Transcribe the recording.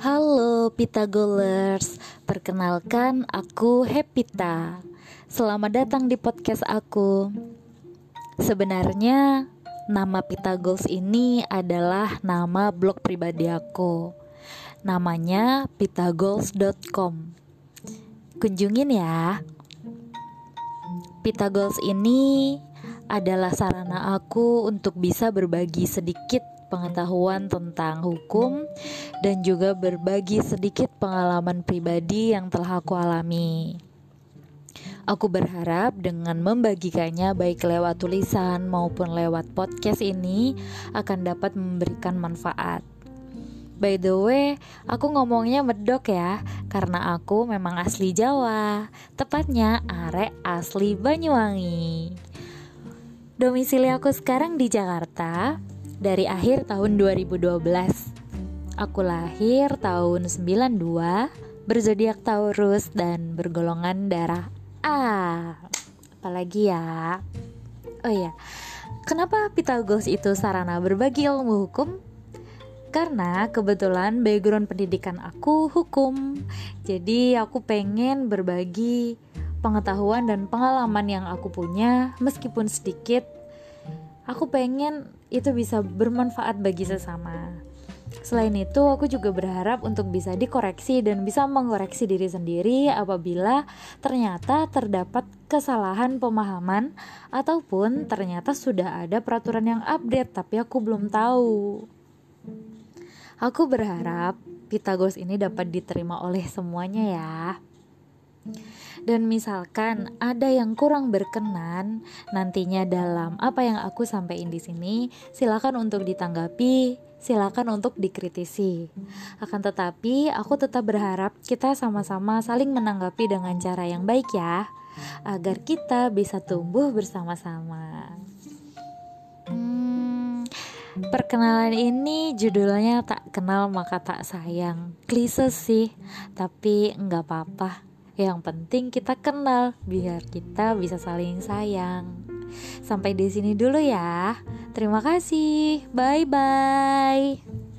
Halo Pitagolers, perkenalkan aku Hepita. Selamat datang di podcast aku. Sebenarnya nama Pitagols ini adalah nama blog pribadi aku. Namanya pitagols.com. Kunjungin ya. Pitagols ini adalah sarana aku untuk bisa berbagi sedikit pengetahuan tentang hukum dan juga berbagi sedikit pengalaman pribadi yang telah aku alami. Aku berharap dengan membagikannya baik lewat tulisan maupun lewat podcast ini akan dapat memberikan manfaat. By the way, aku ngomongnya medok ya, karena aku memang asli Jawa, tepatnya arek asli Banyuwangi. Domisili aku sekarang di Jakarta, dari akhir tahun 2012. Aku lahir tahun 92, berzodiak Taurus dan bergolongan darah A. Apalagi ya? Oh iya, kenapa Pitagos itu sarana berbagi ilmu hukum? Karena kebetulan background pendidikan aku hukum, jadi aku pengen berbagi pengetahuan dan pengalaman yang aku punya, meskipun sedikit. Aku pengen itu bisa bermanfaat bagi sesama. Selain itu, aku juga berharap untuk bisa dikoreksi dan bisa mengoreksi diri sendiri apabila ternyata terdapat kesalahan pemahaman ataupun ternyata sudah ada peraturan yang update tapi aku belum tahu. Aku berharap Pitagos ini dapat diterima oleh semuanya ya. Dan misalkan ada yang kurang berkenan nantinya dalam apa yang aku sampaikan di sini, silakan untuk ditanggapi, silakan untuk dikritisi. Akan tetapi, aku tetap berharap kita sama-sama saling menanggapi dengan cara yang baik ya, agar kita bisa tumbuh bersama-sama. Hmm, perkenalan ini judulnya tak kenal maka tak sayang. Klise sih, tapi nggak apa-apa yang penting kita kenal biar kita bisa saling sayang. Sampai di sini dulu ya. Terima kasih. Bye bye.